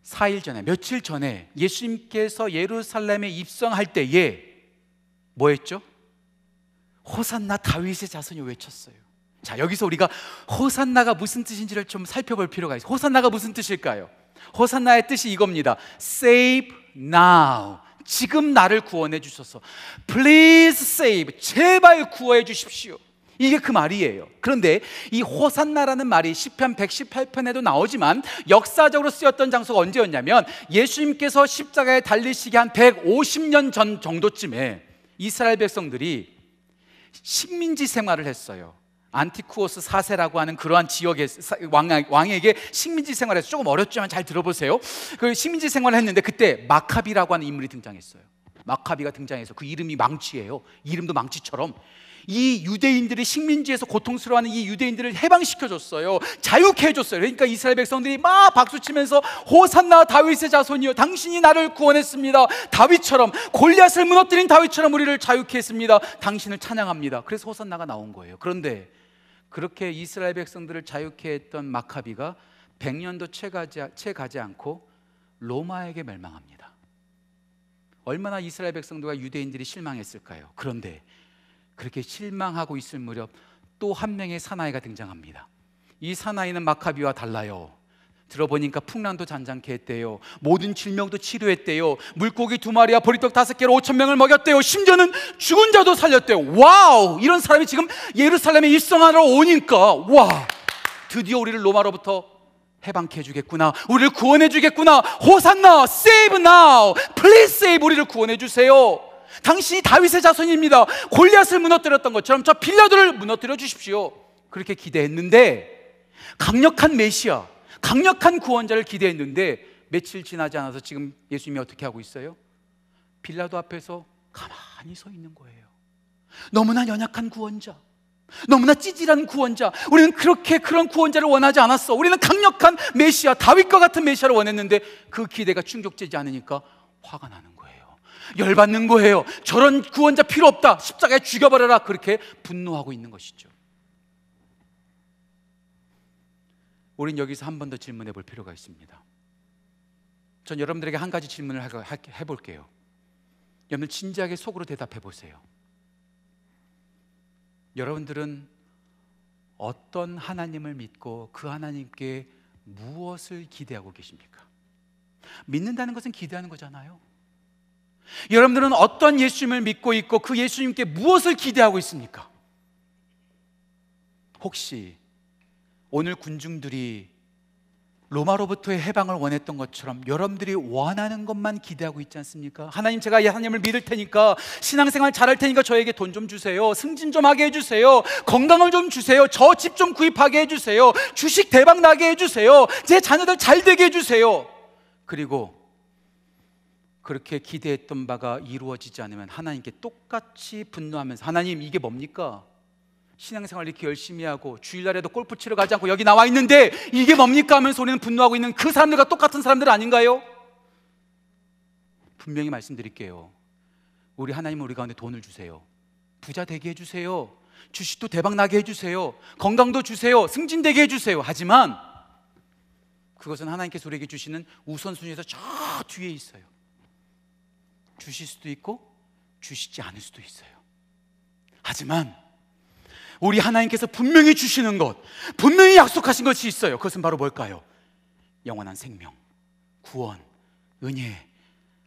4일 전에 며칠 전에 예수님께서 예루살렘에 입성할 때에 뭐 했죠? 호산나 다윗의 자손이 외쳤어요. 자, 여기서 우리가 호산나가 무슨 뜻인지를 좀 살펴볼 필요가 있어요. 호산나가 무슨 뜻일까요? 호산나의 뜻이 이겁니다. Save now. 지금 나를 구원해 주셔서 Please save. 제발 구해 주십시오. 이게 그 말이에요. 그런데 이 호산나라는 말이 시편 118편에도 나오지만 역사적으로 쓰였던 장소가 언제였냐면 예수님께서 십자가에 달리시기 한 150년 전 정도쯤에 이스라엘 백성들이 식민지 생활을 했어요. 안티쿠오스 4세라고 하는 그러한 지역의 왕 에게 식민지 생활에서 조금 어렵지만 잘 들어보세요. 그 식민지 생활을 했는데 그때 마카비라고 하는 인물이 등장했어요. 마카비가 등장해서 그 이름이 망치예요. 이름도 망치처럼 이 유대인들이 식민지에서 고통스러워하는 이 유대인들을 해방시켜줬어요. 자유케 해줬어요. 그러니까 이스라엘 백성들이 막 박수치면서 호산나 다윗의 자손이요. 당신이 나를 구원했습니다. 다윗처럼 골리앗을 무너뜨린 다윗처럼 우리를 자유케 했습니다. 당신을 찬양합니다. 그래서 호산나가 나온 거예요. 그런데 그렇게 이스라엘 백성들을 자유케 했던 마카비가 100년도 채 가지, 채 가지 않고 로마에게 멸망합니다. 얼마나 이스라엘 백성들과 유대인들이 실망했을까요? 그런데 그렇게 실망하고 있을 무렵 또 한 명의 사나이가 등장합니다. 이 사나이는 마카비와 달라요. 들어보니까 풍랑도 잔잔케 했대요. 모든 질병도 치료했대요. 물고기 두 마리와 보리떡 다섯 개로 오천 명을 먹였대요. 심지어는 죽은 자도 살렸대요. Wow! 이런 사람이 지금 예루살렘에 입성하러 오니까 와! 드디어 우리를 로마로부터 해방케 해주겠구나. 우리를 구원해 주겠구나. 호산나, save now. Please save 우리를 구원해 주세요. 당신이 다윗의 자손입니다. 골리앗을 무너뜨렸던 것처럼 저 빌라도를 무너뜨려 주십시오. 그렇게 기대했는데 강력한 메시아, 강력한 구원자를 기대했는데 며칠 지나지 않아서 지금 예수님이 어떻게 하고 있어요? 빌라도 앞에서 가만히 서 있는 거예요. 너무나 연약한 구원자. 너무나 찌질한 구원자. 우리는 그렇게 그런 구원자를 원하지 않았어. 우리는 강력한 메시아, 다윗과 같은 메시아를 원했는데 그 기대가 충족되지 않으니까 화가 나는 거예요. 열받는 거예요. 저런 구원자 필요 없다. 십자가에 죽여버려라. 그렇게 분노하고 있는 것이죠. 우린 여기서 한 번 더 질문해 볼 필요가 있습니다. 전 여러분들에게 한 가지 질문을 해 볼게요. 여러분 진지하게 속으로 대답해 보세요. 여러분들은 어떤 하나님을 믿고 그 하나님께 무엇을 기대하고 계십니까? 믿는다는 것은 기대하는 거잖아요. 여러분들은 어떤 예수님을 믿고 있고 그 예수님께 무엇을 기대하고 있습니까? 혹시 오늘 군중들이 로마로부터의 해방을 원했던 것처럼 여러분들이 원하는 것만 기대하고 있지 않습니까? 하나님 제가 하나님을 믿을 테니까 신앙생활 잘할 테니까 저에게 돈 좀 주세요. 승진 좀 하게 해주세요. 건강을 좀 주세요. 저 집 좀 구입하게 해주세요. 주식 대박 나게 해주세요. 제 자녀들 잘 되게 해주세요. 그리고 그렇게 기대했던 바가 이루어지지 않으면 하나님께 똑같이 분노하면서 하나님 이게 뭡니까? 신앙생활 이렇게 열심히 하고 주일날에도 골프 치러 가지 않고 여기 나와 있는데 이게 뭡니까 하면서 우리는 분노하고 있는 그 사람들과 똑같은 사람들 아닌가요? 분명히 말씀드릴게요. 우리 하나님은 우리 가운데 돈을 주세요. 부자 되게 해주세요. 주식도 대박 나게 해주세요. 건강도 주세요. 승진 되게 해주세요. 하지만 그것은 하나님께서 우리에게 주시는 우선순위에서 저 뒤에 있어요. 주실 수도 있고 주시지 않을 수도 있어요. 하지만 우리 하나님께서 분명히 주시는 것, 분명히 약속하신 것이 있어요. 그것은 바로 뭘까요? 영원한 생명, 구원, 은혜,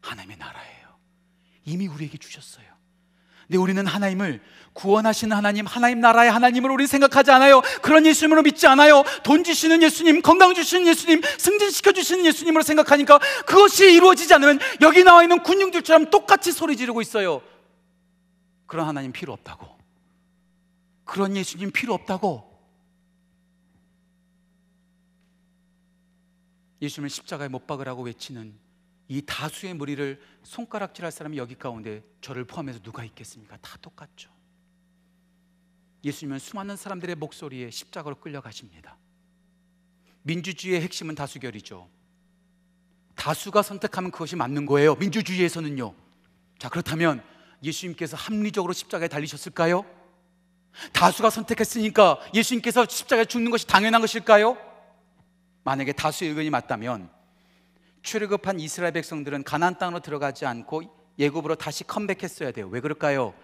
하나님의 나라예요. 이미 우리에게 주셨어요. 근데 우리는 하나님을 구원하시는 하나님, 하나님 나라의 하나님을 우리 생각하지 않아요. 그런 예수님으로 믿지 않아요. 돈 주시는 예수님, 건강 주시는 예수님, 승진시켜 주시는 예수님으로 생각하니까 그것이 이루어지지 않으면 여기 나와 있는 군중들처럼 똑같이 소리 지르고 있어요. 그런 하나님 필요 없다고. 그런 예수님 필요 없다고. 예수님을 십자가에 못 박으라고 외치는 이 다수의 무리를 손가락질할 사람이 여기 가운데 저를 포함해서 누가 있겠습니까? 다 똑같죠. 예수님은 수많은 사람들의 목소리에 십자가로 끌려가십니다. 민주주의의 핵심은 다수결이죠. 다수가 선택하면 그것이 맞는 거예요. 민주주의에서는요. 자, 그렇다면 예수님께서 합리적으로 십자가에 달리셨을까요? 다수가 선택했으니까 예수님께서 십자가에 죽는 것이 당연한 것일까요? 만약에 다수의 의견이 맞다면 출애굽한 이스라엘 백성들은 가나안 땅으로 들어가지 않고 예굽으로 다시 컴백했어야 돼요. 왜 그럴까요?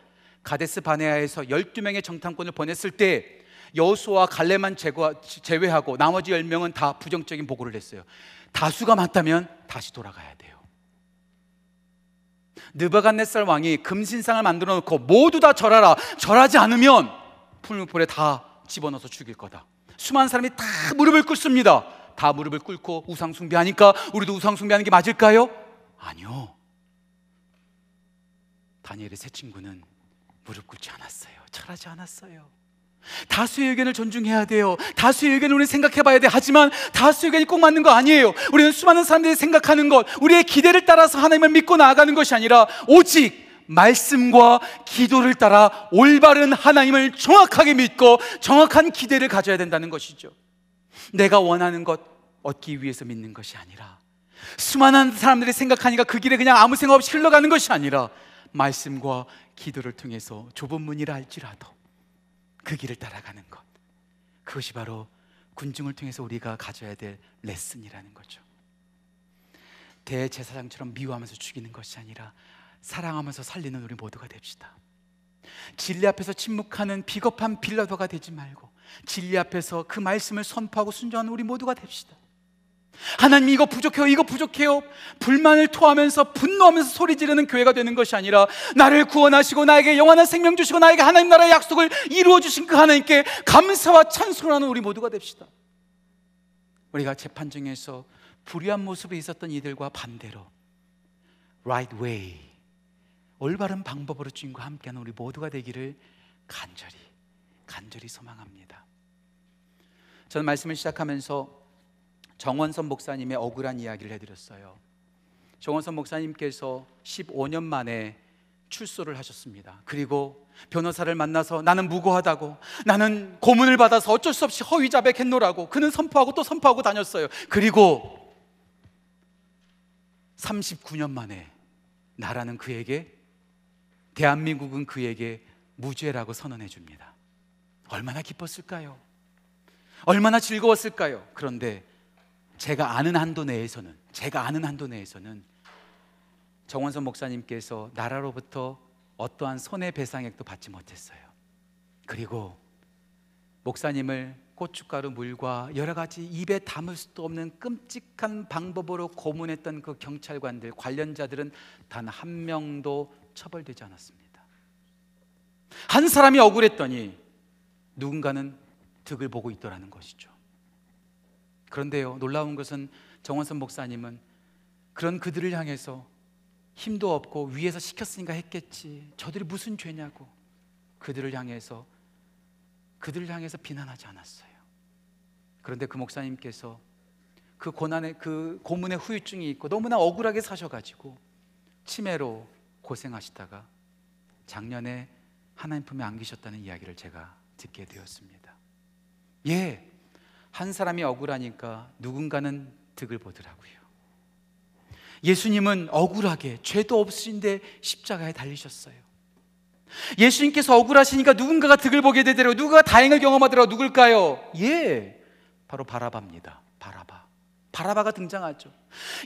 가데스 바네아에서 12명의 정탐꾼을 보냈을 때 여수와 갈레만 제외하고 나머지 10명은 다 부정적인 보고를 냈어요. 다수가 맞다면 다시 돌아가야 돼요. 느바갓네살 왕이 금신상을 만들어 놓고 모두 다 절하라. 절하지 않으면 풀무불에 다 집어넣어서 죽일 거다. 수많은 사람이 다 무릎을 꿇습니다. 다 무릎을 꿇고 우상 숭배하니까 우리도 우상 숭배하는 게 맞을까요? 아니요. 다니엘의 세 친구는 무릎 꿇지 않았어요. 절하지 않았어요. 다수의 의견을 존중해야 돼요. 다수의 의견을 우리 생각해 봐야 돼. 하지만 다수의 의견이 꼭 맞는 거 아니에요. 우리는 수많은 사람들이 생각하는 것, 우리의 기대를 따라서 하나님을 믿고 나아가는 것이 아니라 오직 말씀과 기도를 따라 올바른 하나님을 정확하게 믿고 정확한 기대를 가져야 된다는 것이죠. 내가 원하는 것 얻기 위해서 믿는 것이 아니라 수많은 사람들이 생각하니까 그 길에 그냥 아무 생각 없이 흘러가는 것이 아니라 말씀과 기도를 통해서 좁은 문이라 할지라도 그 길을 따라가는 것. 그것이 바로 군중을 통해서 우리가 가져야 될 레슨이라는 거죠. 대제사장처럼 미워하면서 죽이는 것이 아니라 사랑하면서 살리는 우리 모두가 됩시다. 진리 앞에서 침묵하는 비겁한 빌라도가 되지 말고 진리 앞에서 그 말씀을 선포하고 순종하는 우리 모두가 됩시다. 하나님 이거 부족해요, 이거 부족해요. 불만을 토하면서 분노하면서 소리 지르는 교회가 되는 것이 아니라 나를 구원하시고 나에게 영원한 생명 주시고 나에게 하나님 나라의 약속을 이루어 주신 그 하나님께 감사와 찬송을 하는 우리 모두가 됩시다. 우리가 재판정에서 불의한 모습에 있었던 이들과 반대로 right way 올바른 방법으로 주님과 함께하는 우리 모두가 되기를 간절히 간절히 소망합니다. 저는 말씀을 시작하면서 정원선 목사님의 억울한 이야기를 해드렸어요. 정원선 목사님께서 15년 만에 출소를 하셨습니다. 그리고 변호사를 만나서 나는 무고하다고 나는 고문을 받아서 어쩔 수 없이 허위 자백했노라고 그는 선포하고 또 선포하고 다녔어요. 그리고 39년 만에 나라는 그에게 대한민국은 그에게 무죄라고 선언해 줍니다. 얼마나 기뻤을까요? 얼마나 즐거웠을까요? 그런데 제가 아는 한도 내에서는 제가 아는 한도 내에서는 정원선 목사님께서 나라로부터 어떠한 손해 배상액도 받지 못했어요. 그리고 목사님을 고춧가루 물과 여러 가지 입에 담을 수도 없는 끔찍한 방법으로 고문했던 그 경찰관들 관련자들은 단 한 명도 처벌되지 않았습니다. 한 사람이 억울했더니 누군가는 득을 보고 있더라는 것이죠. 그런데요, 놀라운 것은 정원선 목사님은 그런 그들을 향해서 힘도 없고 위에서 시켰으니까 했겠지. 저들이 무슨 죄냐고. 그들을 향해서 그들을 향해서 비난하지 않았어요. 그런데 그 목사님께서 그 고난의 그 고문의 후유증이 있고 너무나 억울하게 사셔가지고 치매로 고생하시다가 작년에 하나님 품에 안기셨다는 이야기를 제가 듣게 되었습니다. 예, 한 사람이 억울하니까 누군가는 득을 보더라고요. 예수님은 억울하게 죄도 없으신데 십자가에 달리셨어요. 예수님께서 억울하시니까 누군가가 득을 보게 되더라고 누가 다행을 경험하더라고 누굴까요? 예, 바로 바라바입니다. 바라바. 바라바가 등장하죠.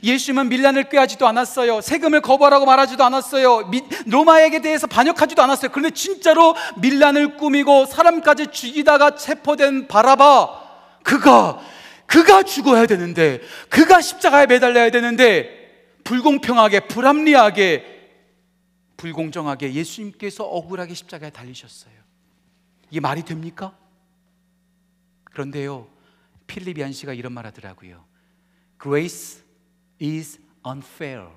예수님은 밀란을 꾀하지도 않았어요. 세금을 거부하라고 말하지도 않았어요. 미, 로마에게 대해서 반역하지도 않았어요. 그런데 진짜로 밀란을 꾸미고 사람까지 죽이다가 체포된 바라바. 그가 그가 죽어야 되는데 그가 십자가에 매달려야 되는데 불공평하게 불합리하게 불공정하게 예수님께서 억울하게 십자가에 달리셨어요. 이게 말이 됩니까? 그런데요. 필리비안 씨가 이런 말 하더라고요. Grace is unfair.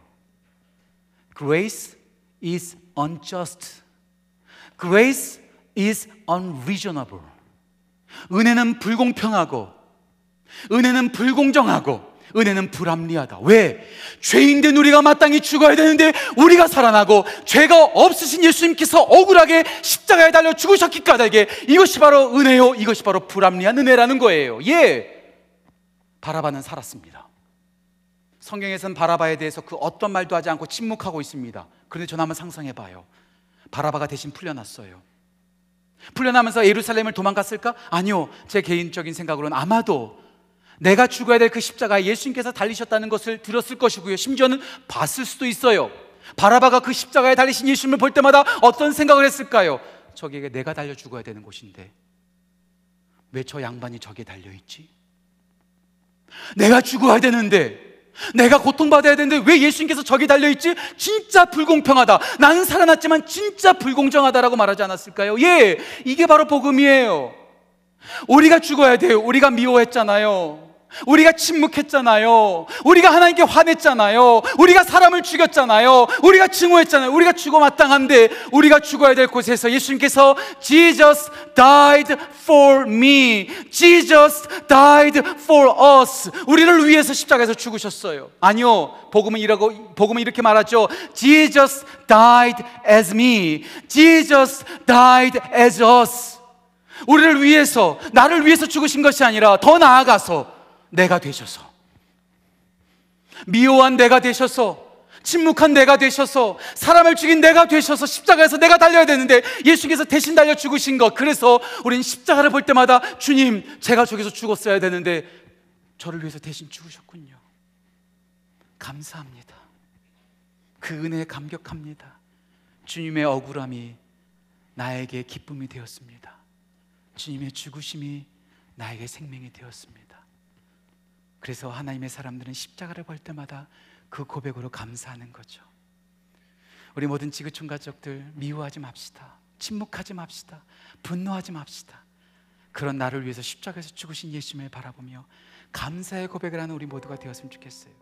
Grace is unjust. Grace is unreasonable. 은혜는 불공평하고 은혜는 불공정하고 은혜는 불합리하다. 왜? 죄인된 우리가 마땅히 죽어야 되는데 우리가 살아나고 죄가 없으신 예수님께서 억울하게 십자가에 달려 죽으셨기 까닭에 이것이 바로 은혜요. 이것이 바로 불합리한 은혜라는 거예요. 예. 바라바는 살았습니다. 성경에서는 바라바에 대해서 그 어떤 말도 하지 않고 침묵하고 있습니다. 그런데 전 한번 상상해 봐요. 바라바가 대신 풀려났어요. 풀려나면서 예루살렘을 도망갔을까? 아니요. 제 개인적인 생각으로는 아마도 내가 죽어야 될 그 십자가에 예수님께서 달리셨다는 것을 들었을 것이고요. 심지어는 봤을 수도 있어요. 바라바가 그 십자가에 달리신 예수님을 볼 때마다 어떤 생각을 했을까요? 저기에 내가 달려 죽어야 되는 곳인데 왜 저 양반이 저기에 달려 있지? 내가 죽어야 되는데, 내가 고통받아야 되는데 왜 예수님께서 저기 달려있지? 진짜 불공평하다. 나는 살아났지만 진짜 불공정하다라고 말하지 않았을까요? 예, 이게 바로 복음이에요. 우리가 죽어야 돼요. 우리가 미워했잖아요. 우리가 침묵했잖아요. 우리가 하나님께 화냈잖아요. 우리가 사람을 죽였잖아요. 우리가 증오했잖아요. 우리가 죽어 마땅한데 우리가 죽어야 될 곳에서 예수님께서 Jesus died for me. Jesus died for us. 우리를 위해서 십자가에서 죽으셨어요. 아니요. 복음은 이라고 복음은 이렇게 말하죠. Jesus died as me. Jesus died as us. 우리를 위해서 나를 위해서 죽으신 것이 아니라 더 나아가서 내가 되셔서. 미워한 내가 되셔서 침묵한 내가 되셔서 사람을 죽인 내가 되셔서 십자가에서 내가 달려야 되는데 예수께서 대신 달려 죽으신 것. 그래서 우리는 십자가를 볼 때마다 주님 제가 저기서 죽었어야 되는데 저를 위해서 대신 죽으셨군요. 감사합니다. 그 은혜에 감격합니다. 주님의 억울함이 나에게 기쁨이 되었습니다. 주님의 죽으심이 나에게 생명이 되었습니다 그래서 하나님의 사람들은 십자가를 볼 때마다 그 고백으로 감사하는 거죠. 우리 모든 지구촌 가족들 미워하지 맙시다. 침묵하지 맙시다. 분노하지 맙시다. 그런 나를 위해서 십자가에서 죽으신 예수님을 바라보며 감사의 고백을 하는 우리 모두가 되었으면 좋겠어요.